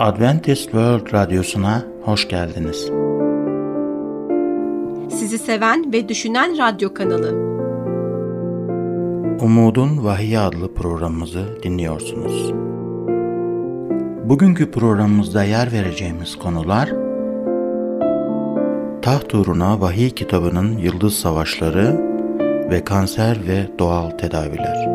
Adventist World Radyosu'na hoş geldiniz. Sizi seven ve düşünen radyo kanalı. Umudun Vahiy adlı programımızı dinliyorsunuz. Bugünkü programımızda yer vereceğimiz konular Taht uğruna Vahiy kitabının Yıldız Savaşları ve kanser ve doğal tedaviler.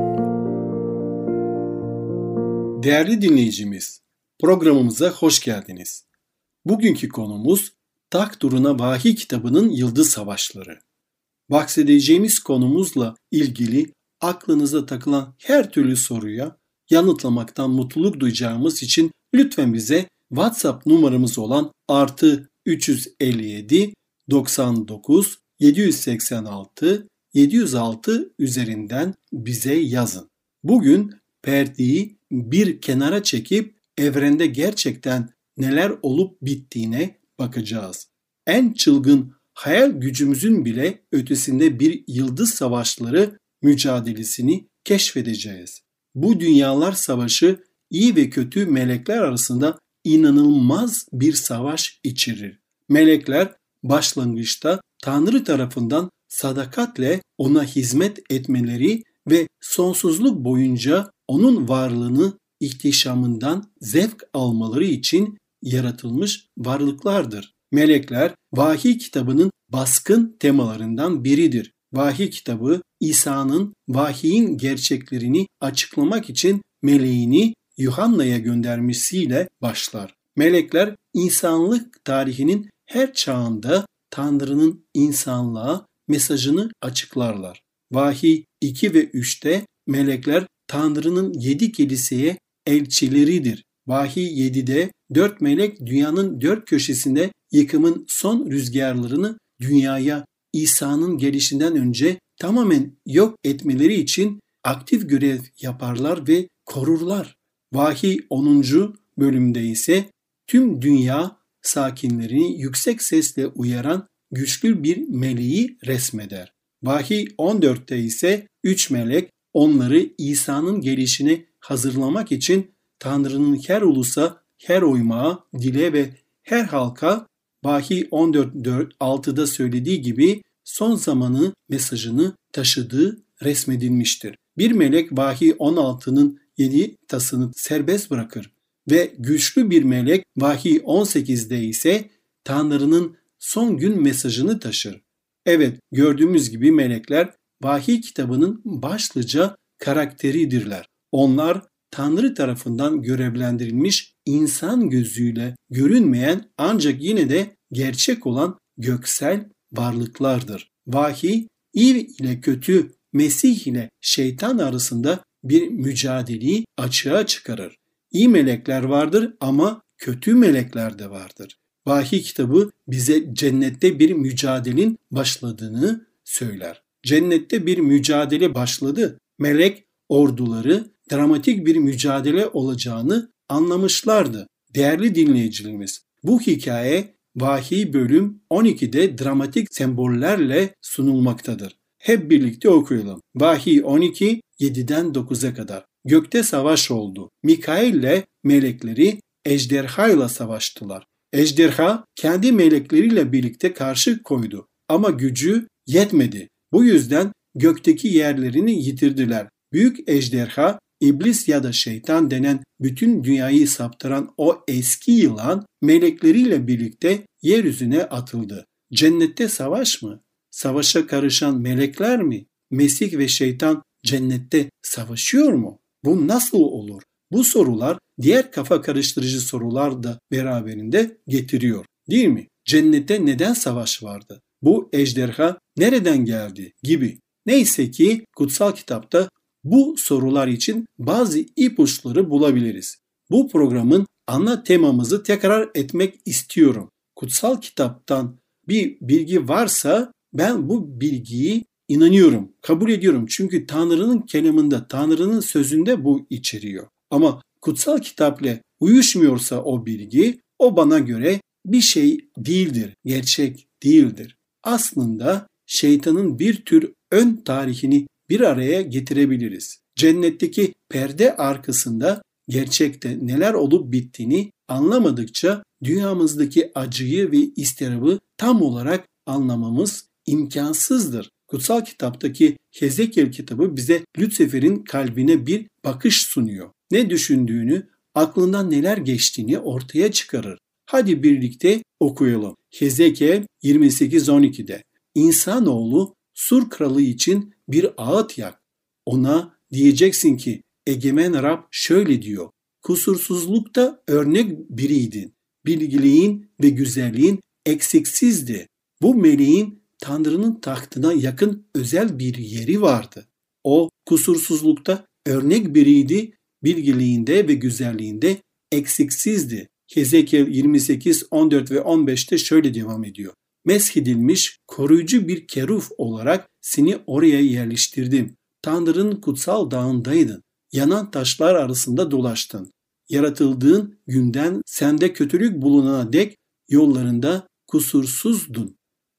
Değerli dinleyicimiz, programımıza hoş geldiniz. Bugünkü konumuz Tak Duruna Vahiy kitabının Yıldız Savaşları. Bahsedeceğimiz konumuzla ilgili aklınıza takılan her türlü soruya yanıtlamaktan mutluluk duyacağımız için lütfen bize WhatsApp numaramız olan artı 357 99 786 706 üzerinden bize yazın. Bugün perdeyi bir kenara çekip evrende gerçekten neler olup bittiğine bakacağız. En çılgın hayal gücümüzün bile ötesinde bir yıldız savaşları mücadelesini keşfedeceğiz. Bu dünyalar savaşı iyi ve kötü melekler arasında inanılmaz bir savaş içerir. Melekler başlangıçta Tanrı tarafından sadakatle ona hizmet etmeleri ve sonsuzluk boyunca onun varlığını ihtişamından zevk almaları için yaratılmış varlıklardır. Melekler vahiy kitabının baskın temalarından biridir. Vahiy kitabı İsa'nın vahiyin gerçeklerini açıklamak için meleğini Yuhanna'ya göndermesiyle başlar. Melekler insanlık tarihinin her çağında Tanrı'nın insanlığa mesajını açıklarlar. Vahiy 2 ve 3'te melekler Tanrı'nın yedi kiliseye elçileridir. Vahiy 7'de dört melek dünyanın dört köşesinde yıkımın son rüzgarlarını dünyaya İsa'nın gelişinden önce tamamen yok etmeleri için aktif görev yaparlar ve korurlar. Vahiy 10. bölümde ise tüm dünya sakinlerini yüksek sesle uyaran güçlü bir meleği resmeder. Vahiy 14'te ise üç melek onları İsa'nın gelişine hazırlamak için Tanrı'nın her ulusa, her oymağa, dile ve her halka Vahiy 14.6'da söylediği gibi son zamanı mesajını taşıdığı resmedilmiştir. Bir melek Vahiy 16'nın yedi tasını serbest bırakır ve güçlü bir melek Vahiy 18'de ise Tanrı'nın son gün mesajını taşır. Evet gördüğümüz gibi melekler vahiy kitabının başlıca karakteridirler. Onlar Tanrı tarafından görevlendirilmiş insan gözüyle görünmeyen ancak yine de gerçek olan göksel varlıklardır. Vahiy iyi ile kötü, Mesih ile şeytan arasında bir mücadeleyi açığa çıkarır. İyi melekler vardır ama kötü melekler de vardır. Vahiy kitabı bize cennette bir mücadelenin başladığını söyler. Cennette bir mücadele başladı. Melek orduları dramatik bir mücadele olacağını anlamışlardı. Değerli dinleyicilerimiz, bu hikaye Vahiy bölüm 12'de dramatik sembollerle sunulmaktadır. Hep birlikte okuyalım. Vahiy 12, 7'den 9'a kadar. Gökte savaş oldu. Mikail ile melekleri ejderha ile savaştılar. Ejderha kendi melekleriyle birlikte karşı koydu ama gücü yetmedi. Bu yüzden gökteki yerlerini yitirdiler. Büyük ejderha İblis ya da şeytan denen bütün dünyayı saptıran o eski yılan melekleriyle birlikte yeryüzüne atıldı. Cennette savaş mı? Savaşa karışan melekler mi? Mesih ve şeytan cennette savaşıyor mu? Bu nasıl olur? Bu sorular diğer kafa karıştırıcı sorular da beraberinde getiriyor. Değil mi? Cennette neden savaş vardı? Bu ejderha nereden geldi gibi. Neyse ki kutsal kitapta bu sorular için bazı ipuçları bulabiliriz. Bu programın ana temamızı tekrar etmek istiyorum. Kutsal kitaptan bir bilgi varsa ben bu bilgiyi inanıyorum, kabul ediyorum. Çünkü Tanrı'nın kelamında, Tanrı'nın sözünde bu içeriyor. Ama kutsal kitapla uyuşmuyorsa o bilgi, o bana göre bir şey değildir, gerçek değildir. Aslında şeytanın bir tür ön tarihini bir araya getirebiliriz. Cennetteki perde arkasında gerçekte neler olup bittiğini anlamadıkça dünyamızdaki acıyı ve istirabı tam olarak anlamamız imkansızdır. Kutsal kitaptaki Hezekiel kitabı bize Lütsefer'in kalbine bir bakış sunuyor. Ne düşündüğünü, aklından neler geçtiğini ortaya çıkarır. Hadi birlikte okuyalım. Hezekiel 28-12'de İnsanoğlu Sur kralı için bir ağıt yak. Ona diyeceksin ki Egemen Rab şöyle diyor. Kusursuzlukta örnek biriydin. Bilgiliğin ve güzelliğin eksiksizdi. Bu meleğin Tanrı'nın tahtına yakın özel bir yeri vardı. O kusursuzlukta örnek biriydi, bilgiliğinde ve güzelliğinde eksiksizdi. Hezekiel 28, 14 ve 15'te şöyle devam ediyor. Meshedilmiş koruyucu bir keruf olarak seni oraya yerleştirdim. Tanrı'nın kutsal dağındaydın. Yanan taşlar arasında dolaştın. Yaratıldığın günden sende kötülük bulunana dek yollarında kusursuzdun.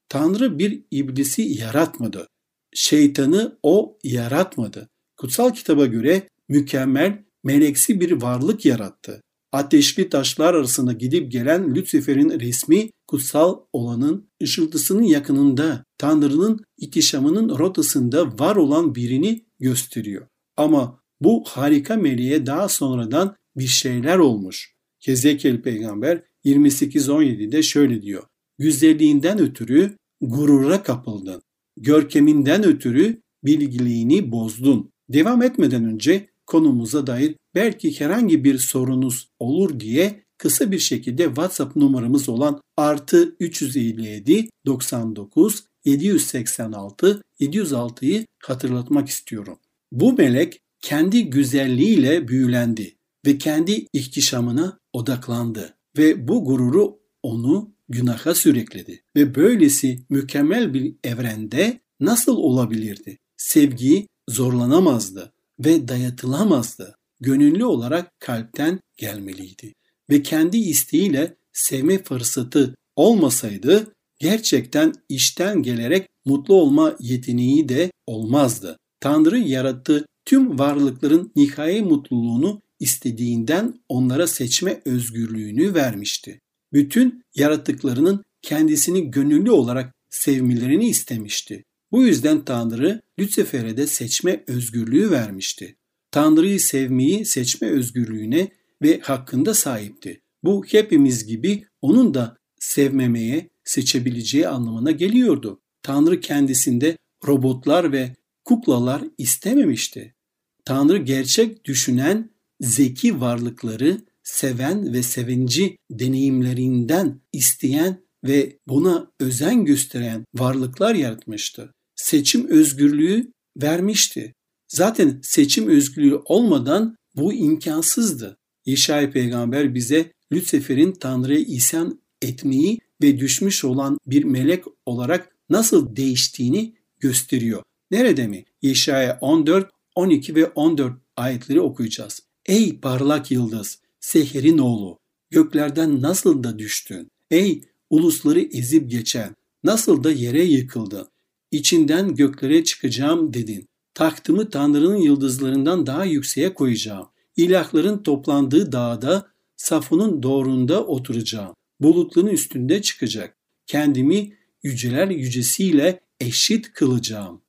Tanrı bir iblisi yaratmadı. Şeytanı o yaratmadı. Kutsal kitaba göre mükemmel, meleksi bir varlık yarattı. Ateşli taşlar arasında gidip gelen Lütsefer'in resmi kutsal olanın ışıltısının yakınında Tanrı'nın ihtişamının rotasında var olan birini gösteriyor. Ama bu harika meleğe daha sonradan bir şeyler olmuş. Hezekiel peygamber 28-17'de şöyle diyor. Güzelliğinden ötürü gurura kapıldın. Görkeminden ötürü bilgiliğini bozdun. Devam etmeden önce konumuza dair belki herhangi bir sorunuz olur diye kısa bir şekilde WhatsApp numaramız olan artı 357 99 786 706'yı hatırlatmak istiyorum. Bu melek kendi güzelliğiyle büyülendi ve kendi ihtişamına odaklandı ve bu gururu onu günaha sürükledi ve böylesi mükemmel bir evrende nasıl olabilirdi? Sevgi zorlanamazdı ve dayatılamazdı. Gönüllü olarak kalpten gelmeliydi ve kendi isteğiyle sevme fırsatı olmasaydı gerçekten işten gelerek mutlu olma yeteneği de olmazdı. Tanrı yarattığı tüm varlıkların nihai mutluluğunu istediğinden onlara seçme özgürlüğünü vermişti. Bütün yaratıklarının kendisini gönüllü olarak sevmelerini istemişti. Bu yüzden Tanrı Lütsefer'e de seçme özgürlüğü vermişti. Tanrı'yı sevmeyi seçme özgürlüğüne ve hakkında sahipti. Bu hepimiz gibi onun da sevmemeye seçebileceği anlamına geliyordu. Tanrı kendisinde robotlar ve kuklalar istememişti. Tanrı gerçek düşünen, zeki varlıkları seven ve sevinci deneyimlerinden isteyen ve buna özen gösteren varlıklar yaratmıştı. Seçim özgürlüğü vermişti. Zaten seçim özgürlüğü olmadan bu imkansızdı. Yeşaya peygamber bize Lütsefer'in Tanrı'ya isyan etmeyi ve düşmüş olan bir melek olarak nasıl değiştiğini gösteriyor. Nerede mi? Yeşaya 14, 12 ve 14 ayetleri okuyacağız. Ey parlak yıldız, Seher'in oğlu, göklerden nasıl da düştün? Ey ulusları ezip geçen, nasıl da yere yıkıldın? İçinden göklere çıkacağım dedin. Tahtımı Tanrı'nın yıldızlarından daha yükseğe koyacağım. İlahların toplandığı dağda Safon'un doğrunda oturacağım. Bulutların üstünde çıkacak. Kendimi yüceler yücesiyle eşit kılacağım.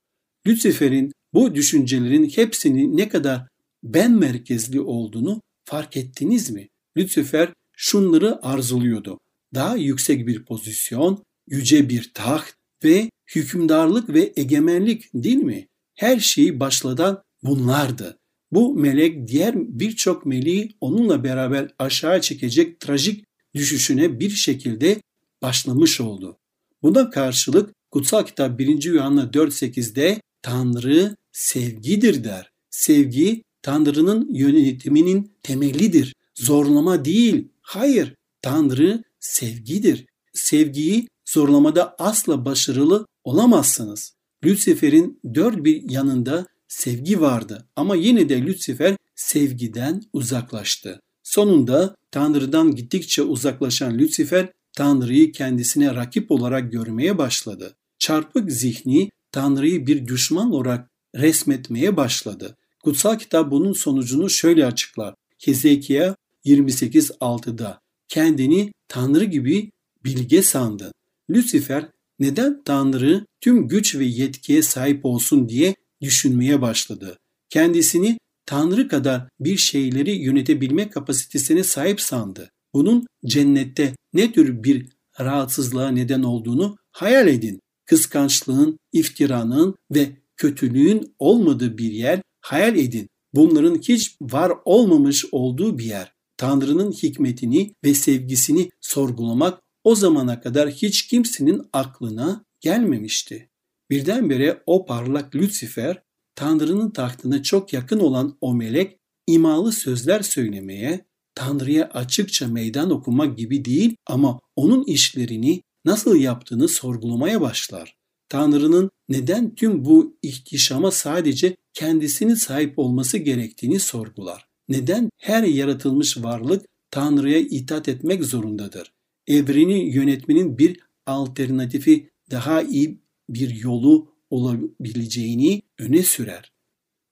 Lütsefer'in bu düşüncelerin hepsini ne kadar ben merkezli olduğunu fark ettiniz mi? Lütsefer şunları arzuluyordu. Daha yüksek bir pozisyon, yüce bir taht ve hükümdarlık ve egemenlik değil mi? Her şeyi başladan bunlardı. Bu melek diğer birçok meleği onunla beraber aşağı çekecek trajik düşüşüne bir şekilde başlamış oldu. Buna karşılık kutsal kitap 1. Yuhanna 4.8'de Tanrı sevgidir der. Sevgi Tanrı'nın yönetiminin temelidir. Zorlama değil. Hayır. Tanrı sevgidir. Sevgiyi zorlamada asla başarılı olamazsınız. Lütsefer'in dört bir yanında sevgi vardı ama yine de Lütsefer sevgiden uzaklaştı. Sonunda Tanrı'dan gittikçe uzaklaşan Lütsefer Tanrı'yı kendisine rakip olarak görmeye başladı. Çarpık zihni Tanrı'yı bir düşman olarak resmetmeye başladı. Kutsal kitap bunun sonucunu şöyle açıklar. Hezekiya 28.6'da kendini Tanrı gibi bilge sandı. Lucifer neden Tanrı tüm güç ve yetkiye sahip olsun diye düşünmeye başladı. Kendisini Tanrı kadar bir şeyleri yönetebilme kapasitesine sahip sandı. Bunun cennette ne tür bir rahatsızlığa neden olduğunu hayal edin. Kıskançlığın, iftiranın ve kötülüğün olmadığı bir yer hayal edin. Bunların hiç var olmamış olduğu bir yer. Tanrı'nın hikmetini ve sevgisini sorgulamak o zamana kadar hiç kimsenin aklına gelmemişti. Birdenbire o parlak Lucifer, Tanrı'nın tahtına çok yakın olan o melek imalı sözler söylemeye, Tanrı'ya açıkça meydan okumak gibi değil ama onun işlerini nasıl yaptığını sorgulamaya başlar. Tanrı'nın neden tüm bu ihtişama sadece kendisinin sahip olması gerektiğini sorgular. Neden her yaratılmış varlık Tanrı'ya itaat etmek zorundadır? Evreni yönetmenin bir alternatifi daha iyi bir yolu olabileceğini öne sürer.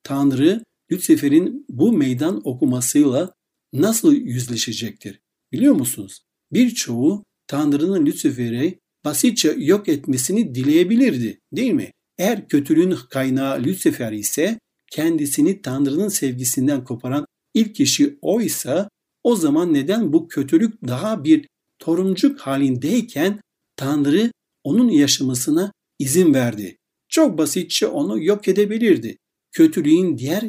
Tanrı Lucifer'in bu meydan okumasıyla nasıl yüzleşecektir? Biliyor musunuz? Birçoğu Tanrı'nın Lucifer'i basitçe yok etmesini dileyebilirdi değil mi? Eğer kötülüğün kaynağı Lucifer ise kendisini Tanrı'nın sevgisinden koparan ilk kişi o ise o zaman neden bu kötülük daha bir toruncuk halindeyken Tanrı onun yaşamasına izin verdi? Çok basitçe onu yok edebilirdi. Kötülüğün diğer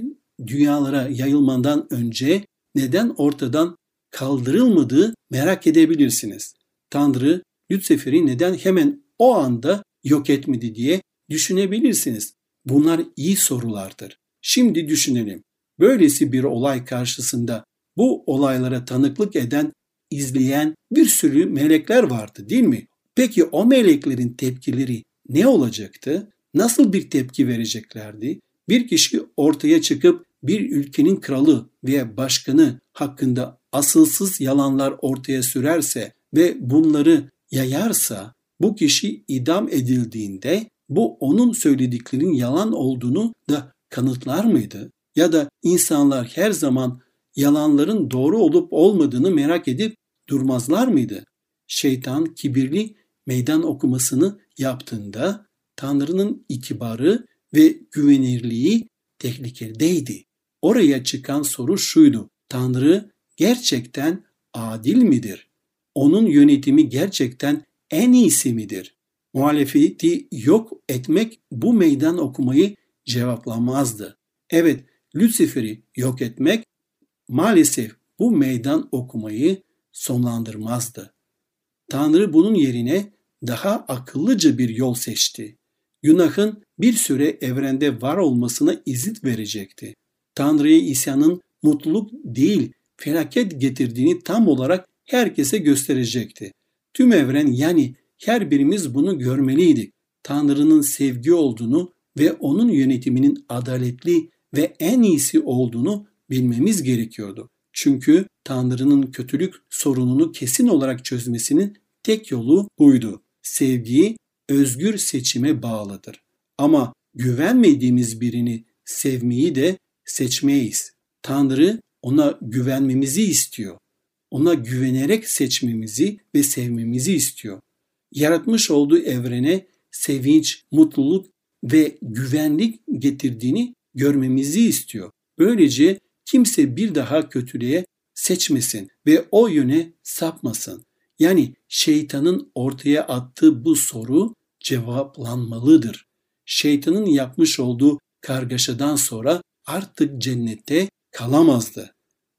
dünyalara yayılmadan önce neden ortadan kaldırılmadığı merak edebilirsiniz. Tanrı Lucifer'i neden hemen o anda yok etmedi diye düşünebilirsiniz. Bunlar iyi sorulardır. Şimdi düşünelim. Böylesi bir olay karşısında bu olaylara tanıklık eden, izleyen bir sürü melekler vardı değil mi? Peki o meleklerin tepkileri ne olacaktı? Nasıl bir tepki vereceklerdi? Bir kişi ortaya çıkıp bir ülkenin kralı veya başkanı hakkında asılsız yalanlar ortaya sürerse ve bunları yayarsa bu kişi idam edildiğinde bu onun söylediklerinin yalan olduğunu da kanıtlar mıydı? Ya da insanlar her zaman yalanların doğru olup olmadığını merak edip durmazlar mıydı? Şeytan kibirli meydan okumasını yaptığında Tanrı'nın itibarı ve güvenirliği tehlikedeydi. Oraya çıkan soru şuydu. Tanrı gerçekten adil midir? Onun yönetimi gerçekten en iyisi midir? Muhalefeti yok etmek bu meydan okumayı cevaplamazdı. Evet, Lucifer'i yok etmek maalesef bu meydan okumayı sonlandırmazdı. Tanrı bunun yerine daha akıllıca bir yol seçti. Günahın bir süre evrende var olmasına izin verecekti. Tanrı'ya isyanın mutluluk değil felaket getirdiğini tam olarak herkese gösterecekti. Tüm evren yani her birimiz bunu görmeliydik. Tanrı'nın sevgi olduğunu ve onun yönetiminin adaletli ve en iyisi olduğunu bilmemiz gerekiyordu. Çünkü Tanrı'nın kötülük sorununu kesin olarak çözmesinin tek yolu buydu. Sevgi özgür seçime bağlıdır. Ama güvenmediğimiz birini sevmeyi de seçmeyiz. Tanrı ona güvenmemizi istiyor. Ona güvenerek seçmemizi ve sevmemizi istiyor. Yaratmış olduğu evrene sevinç, mutluluk ve güvenlik getirdiğini görmemizi istiyor. Böylece kimse bir daha kötülüğe seçmesin ve o yöne sapmasın. Yani şeytanın ortaya attığı bu soru cevaplanmalıdır. Şeytanın yapmış olduğu kargaşadan sonra artık cennette kalamazdı.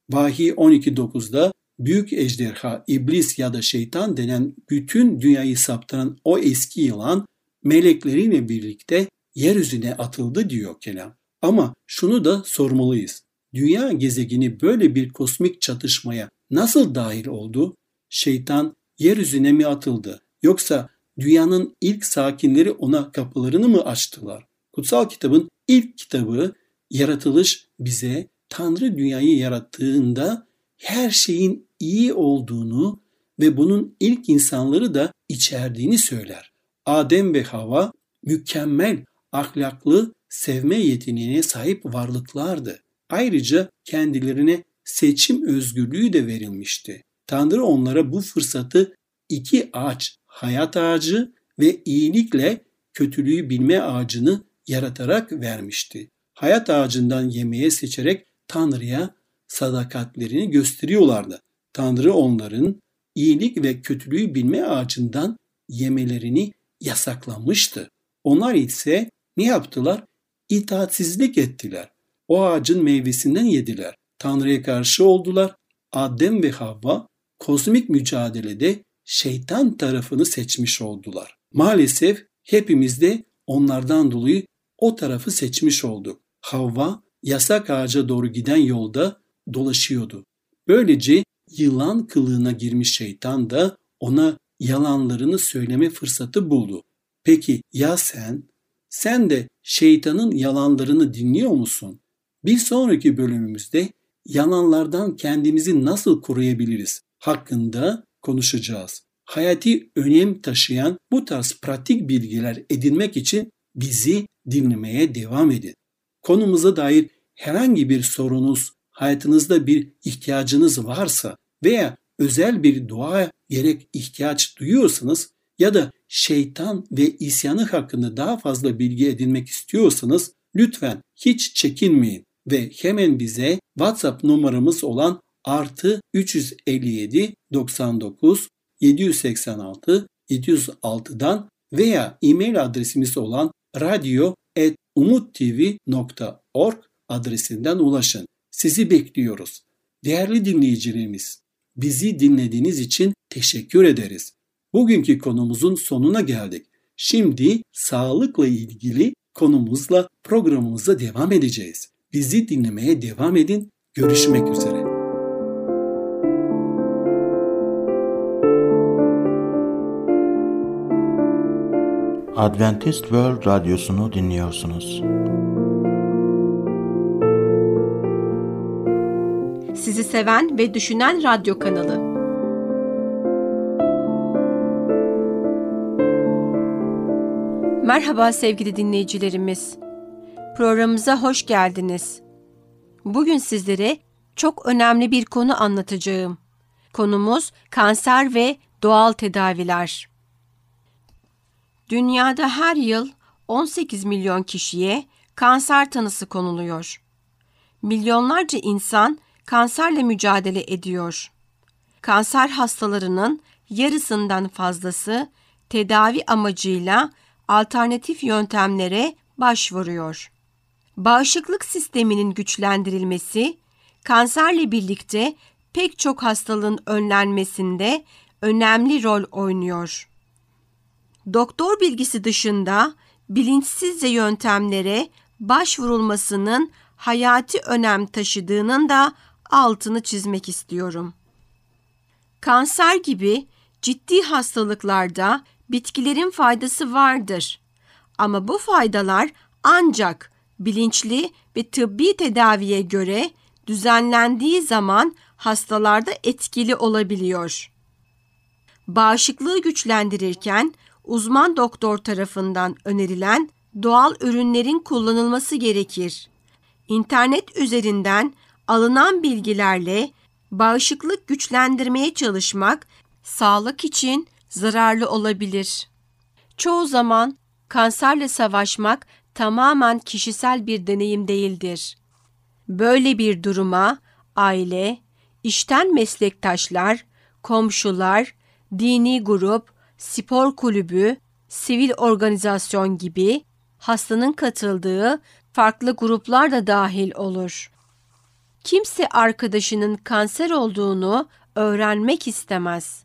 Vahiy 12.9'da büyük ejderha, iblis ya da şeytan denen bütün dünyayı saptıran o eski yılan melekleriyle birlikte yeryüzüne atıldı diyor kelam. Ama şunu da sormalıyız. Dünya gezegeni böyle bir kosmik çatışmaya nasıl dahil oldu? Şeytan yeryüzüne mi atıldı? Yoksa dünyanın ilk sakinleri ona kapılarını mı açtılar? Kutsal kitabın ilk kitabı yaratılış bize Tanrı dünyayı yarattığında her şeyin iyi olduğunu ve bunun ilk insanları da içerdiğini söyler. Adem ve Hava mükemmel, ahlaklı, sevme yeteneğine sahip varlıklardı. Ayrıca kendilerine seçim özgürlüğü de verilmişti. Tanrı onlara bu fırsatı iki ağaç, hayat ağacı ve iyilikle kötülüğü bilme ağacını yaratarak vermişti. Hayat ağacından yemeye seçerek Tanrı'ya sadakatlerini gösteriyorlardı. Tanrı onların iyilik ve kötülüğü bilme ağacından yemelerini yasaklamıştı. Onlar ise ne yaptılar? İtaatsizlik ettiler. O ağacın meyvesinden yediler. Tanrı'ya karşı oldular. Adem ve Havva kozmik mücadelede şeytan tarafını seçmiş oldular. Maalesef hepimiz de onlardan dolayı o tarafı seçmiş olduk. Havva yasak ağaca doğru giden yolda dolaşıyordu. Böylece yılan kılığına girmiş şeytan da ona yalanlarını söyleme fırsatı buldu. Peki ya sen? Sen de şeytanın yalanlarını dinliyor musun? Bir sonraki bölümümüzde yalanlardan kendimizi nasıl koruyabiliriz hakkında konuşacağız. Hayati önem taşıyan bu tarz pratik bilgiler edinmek için bizi dinlemeye devam edin. Konumuza dair herhangi bir sorunuz, hayatınızda bir ihtiyacınız varsa veya özel bir dua gerek ihtiyaç duyuyorsanız ya da şeytan ve isyanı hakkında daha fazla bilgi edinmek istiyorsanız lütfen hiç çekinmeyin ve hemen bize WhatsApp numaramız olan artı 357 99 786 706'dan veya e-mail adresimiz olan radyo.umuttv.org adresinden ulaşın. Sizi bekliyoruz. Değerli dinleyicilerimiz, bizi dinlediğiniz için teşekkür ederiz. Bugünkü konumuzun sonuna geldik. Şimdi sağlıkla ilgili konumuzla programımıza devam edeceğiz. Bizi dinlemeye devam edin. Görüşmek üzere. Adventist World Radyosu'nu dinliyorsunuz. Sizi seven ve düşünen radyo kanalı. Merhaba sevgili dinleyicilerimiz. Programımıza hoş geldiniz. Bugün sizlere çok önemli bir konu anlatacağım. Konumuz kanser ve doğal tedaviler. Dünyada her yıl 18 milyon kişiye kanser tanısı konuluyor. Milyonlarca insan kanserle mücadele ediyor. Kanser hastalarının yarısından fazlası tedavi amacıyla alternatif yöntemlere başvuruyor. Bağışıklık sisteminin güçlendirilmesi, kanserle birlikte pek çok hastalığın önlenmesinde önemli rol oynuyor. Doktor bilgisi dışında bilinçsizce yöntemlere başvurulmasının hayati önem taşıdığının da altını çizmek istiyorum. Kanser gibi ciddi hastalıklarda bitkilerin faydası vardır. Ama bu faydalar ancak bilinçli ve tıbbi tedaviye göre düzenlendiği zaman hastalarda etkili olabiliyor. Bağışıklığı güçlendirirken uzman doktor tarafından önerilen doğal ürünlerin kullanılması gerekir. İnternet üzerinden alınan bilgilerle bağışıklık güçlendirmeye çalışmak sağlık için zararlı olabilir. Çoğu zaman kanserle savaşmak tamamen kişisel bir deneyim değildir. Böyle bir duruma aile, işten meslektaşlar, komşular, dini grup, spor kulübü, sivil organizasyon gibi hastanın katıldığı farklı gruplar da dahil olur. Kimse arkadaşının kanser olduğunu öğrenmek istemez.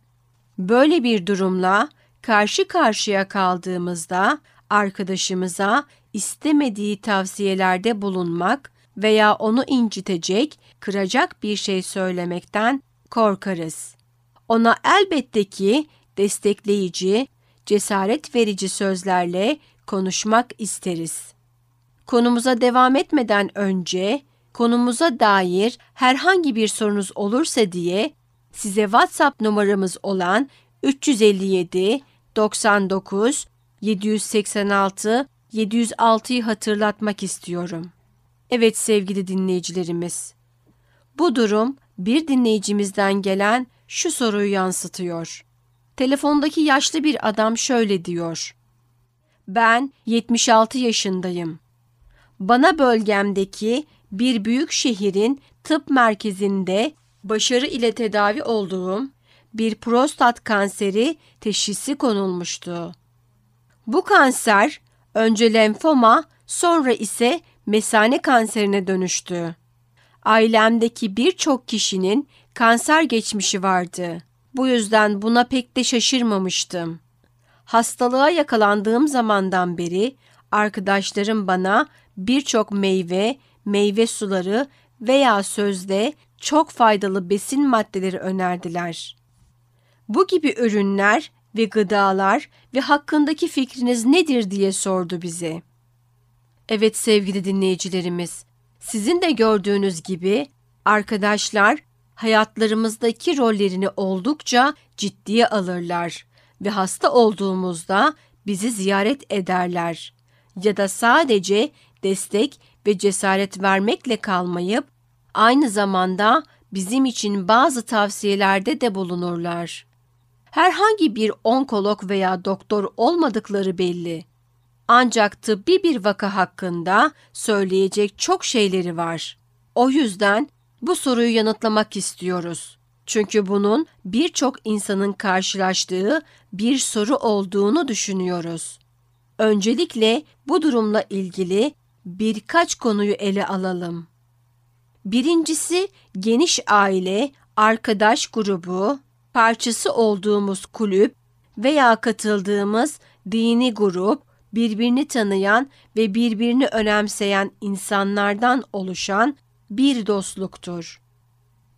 Böyle bir durumla karşı karşıya kaldığımızda arkadaşımıza istemediği tavsiyelerde bulunmak veya onu incitecek, kıracak bir şey söylemekten korkarız. Ona elbette ki destekleyici, cesaret verici sözlerle konuşmak isteriz. Konumuza devam etmeden önce konumuza dair herhangi bir sorunuz olursa diye size WhatsApp numaramız olan 357 99 786 706'yı hatırlatmak istiyorum. Evet sevgili dinleyicilerimiz. Bu durum bir dinleyicimizden gelen şu soruyu yansıtıyor. Telefondaki yaşlı bir adam şöyle diyor. Ben 76 yaşındayım. Bana bölgemdeki bir büyük şehrin tıp merkezinde başarı ile tedavi olduğum bir prostat kanseri teşhisi konulmuştu. Bu kanser önce lenfoma sonra ise mesane kanserine dönüştü. Ailemdeki birçok kişinin kanser geçmişi vardı. Bu yüzden buna pek de şaşırmamıştım. Hastalığa yakalandığım zamandan beri arkadaşlarım bana birçok meyve, meyve suları veya sözde çok faydalı besin maddeleri önerdiler. Bu gibi ürünler ve gıdalar ve hakkındaki fikriniz nedir diye sordu bize. Evet sevgili dinleyicilerimiz, sizin de gördüğünüz gibi arkadaşlar hayatlarımızdaki rollerini oldukça ciddiye alırlar ve hasta olduğumuzda bizi ziyaret ederler ya da sadece destek ve cesaret vermekle kalmayıp aynı zamanda bizim için bazı tavsiyelerde de bulunurlar. Herhangi bir onkolog veya doktor olmadıkları belli. Ancak tıbbi bir vaka hakkında söyleyecek çok şeyleri var. O yüzden bu soruyu yanıtlamak istiyoruz. Çünkü bunun birçok insanın karşılaştığı bir soru olduğunu düşünüyoruz. Öncelikle bu durumla ilgili birkaç konuyu ele alalım. Birincisi geniş aile, arkadaş grubu, parçası olduğumuz kulüp veya katıldığımız dini grup, birbirini tanıyan ve birbirini önemseyen insanlardan oluşan bir dostluktur.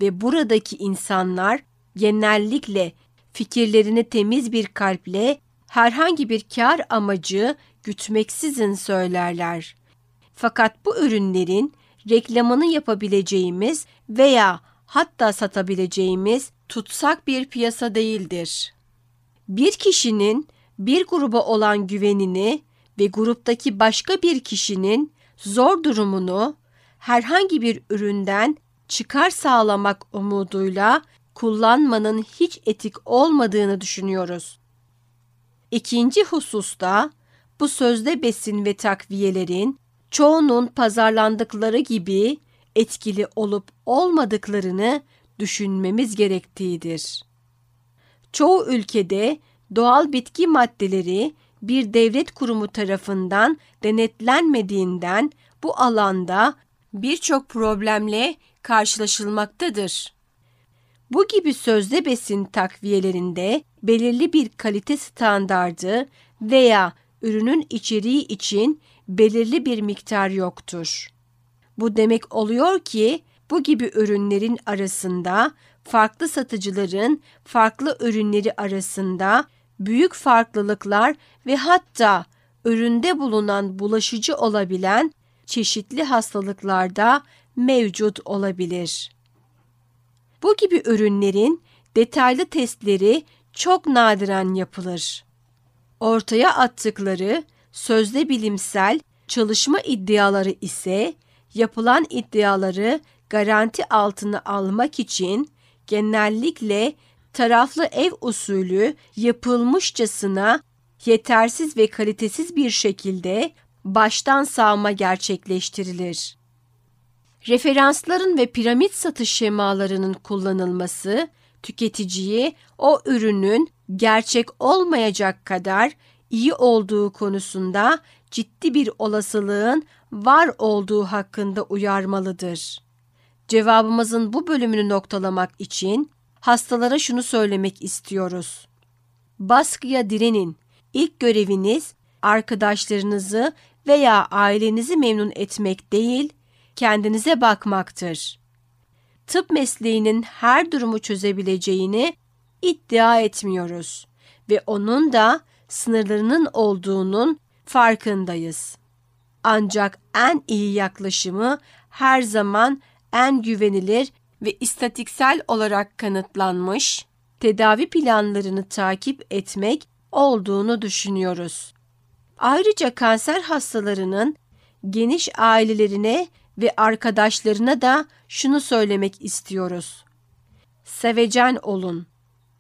Ve buradaki insanlar genellikle fikirlerini temiz bir kalple herhangi bir kar amacı gütmeksizin söylerler. Fakat bu ürünlerin reklamını yapabileceğimiz veya hatta satabileceğimiz tutsak bir piyasa değildir. Bir kişinin bir gruba olan güvenini ve gruptaki başka bir kişinin zor durumunu herhangi bir üründen çıkar sağlamak umuduyla kullanmanın hiç etik olmadığını düşünüyoruz. İkinci hususta bu sözde besin ve takviyelerin çoğunun pazarlandıkları gibi etkili olup olmadıklarını düşünmemiz gerektiğidir. Çoğu ülkede doğal bitki maddeleri bir devlet kurumu tarafından denetlenmediğinden bu alanda birçok problemle karşılaşılmaktadır. Bu gibi sözde besin takviyelerinde belirli bir kalite standardı veya ürünün içeriği için belirli bir miktar yoktur. Bu demek oluyor ki bu gibi ürünlerin arasında farklı satıcıların farklı ürünleri arasında büyük farklılıklar ve hatta üründe bulunan bulaşıcı olabilen çeşitli hastalıklarda mevcut olabilir. Bu gibi ürünlerin detaylı testleri çok nadiren yapılır. Ortaya attıkları sözde bilimsel çalışma iddiaları ise yapılan iddiaları garanti altına almak için genellikle taraflı ev usulü yapılmışçasına yetersiz ve kalitesiz bir şekilde baştan sağma gerçekleştirilir. Referansların ve piramit satış şemalarının kullanılması tüketiciyi o ürünün gerçek olmayacak kadar iyi olduğu konusunda ciddi bir olasılığın var olduğu hakkında uyarmalıdır. Cevabımızın bu bölümünü noktalamak için hastalara şunu söylemek istiyoruz. Baskıya direnin. İlk göreviniz arkadaşlarınızı veya ailenizi memnun etmek değil, kendinize bakmaktır. Tıp mesleğinin her durumu çözebileceğini iddia etmiyoruz ve onun da sınırlarının olduğunun farkındayız. Ancak en iyi yaklaşımı her zaman en güvenilir ve istatiksel olarak kanıtlanmış tedavi planlarını takip etmek olduğunu düşünüyoruz. Ayrıca kanser hastalarının geniş ailelerine ve arkadaşlarına da şunu söylemek istiyoruz. Sevecen olun.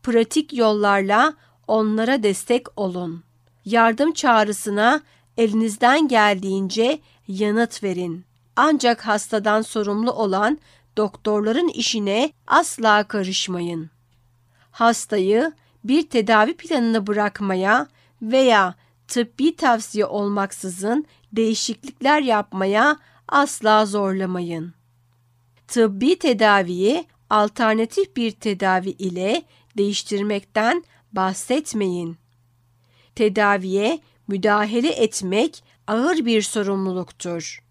Pratik yollarla onlara destek olun. Yardım çağrısına elinizden geldiğince yanıt verin. Ancak hastadan sorumlu olan doktorların işine asla karışmayın. Hastayı bir tedavi planını bırakmaya veya tıbbi tavsiye olmaksızın değişiklikler yapmaya asla zorlamayın. Tıbbi tedaviyi alternatif bir tedavi ile değiştirmekten bahsetmeyin. Tedaviye müdahale etmek ağır bir sorumluluktur.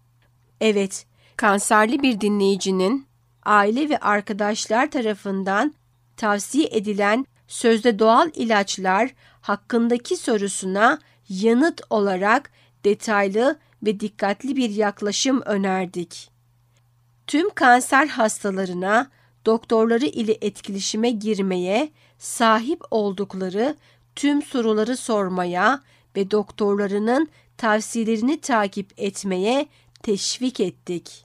Evet, kanserli bir dinleyicinin aile ve arkadaşlar tarafından tavsiye edilen sözde doğal ilaçlar hakkındaki sorusuna yanıt olarak detaylı ve dikkatli bir yaklaşım önerdik. Tüm kanser hastalarına doktorları ile etkileşime girmeye, sahip oldukları tüm soruları sormaya ve doktorlarının tavsiyelerini takip etmeye teşvik ettik.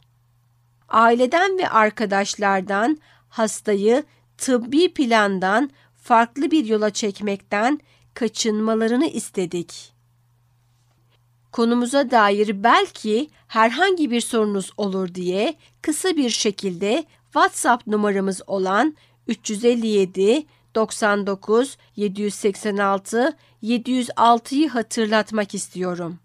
Aileden ve arkadaşlardan hastayı tıbbi plandan farklı bir yola çekmekten kaçınmalarını istedik. Konumuza dair belki herhangi bir sorunuz olur diye kısa bir şekilde WhatsApp numaramız olan 357 99 786 706'yı hatırlatmak istiyorum.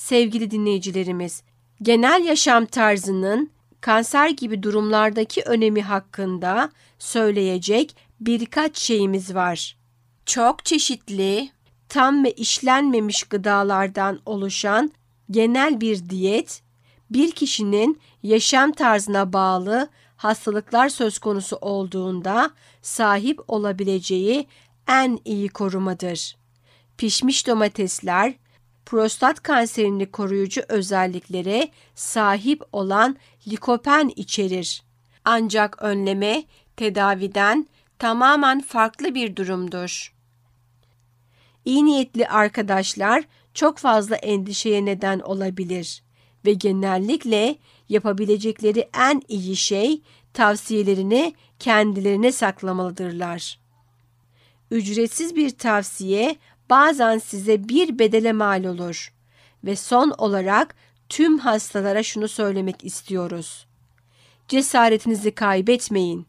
Sevgili dinleyicilerimiz, genel yaşam tarzının kanser gibi durumlardaki önemi hakkında söyleyecek birkaç şeyimiz var. Çok çeşitli, tam ve işlenmemiş gıdalardan oluşan genel bir diyet, bir kişinin yaşam tarzına bağlı hastalıklar söz konusu olduğunda sahip olabileceği en iyi korumadır. Pişmiş domatesler, prostat kanserini koruyucu özelliklere sahip olan likopen içerir. Ancak önleme tedaviden tamamen farklı bir durumdur. İyi niyetli arkadaşlar çok fazla endişeye neden olabilir ve genellikle yapabilecekleri en iyi şey tavsiyelerini kendilerine saklamalıdırlar. Ücretsiz bir tavsiye bazen size bir bedele mal olur ve son olarak tüm hastalara şunu söylemek istiyoruz. Cesaretinizi kaybetmeyin.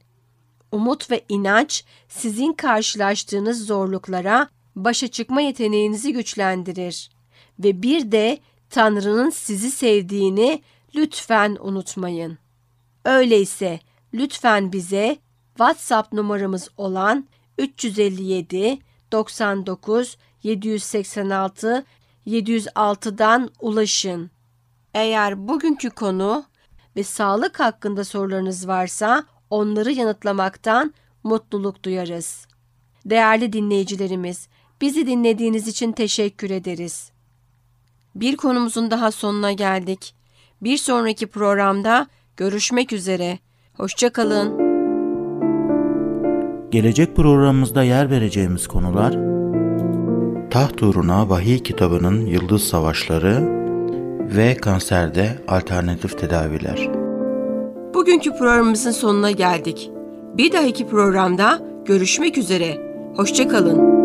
Umut ve inanç sizin karşılaştığınız zorluklara başa çıkma yeteneğinizi güçlendirir ve bir de Tanrı'nın sizi sevdiğini lütfen unutmayın. Öyleyse lütfen bize WhatsApp numaramız olan 357 99 786 706'dan ulaşın. Eğer bugünkü konu ve sağlık hakkında sorularınız varsa onları yanıtlamaktan mutluluk duyarız. Değerli dinleyicilerimiz, bizi dinlediğiniz için teşekkür ederiz. Bir konumuzun daha sonuna geldik. Bir sonraki programda görüşmek üzere. Hoşçakalın. Gelecek programımızda yer vereceğimiz konular Taht Uğruna Vahiy kitabının Yıldız Savaşları ve kanserde alternatif tedaviler. Bugünkü programımızın sonuna geldik. Bir dahaki programda görüşmek üzere. Hoşçakalın.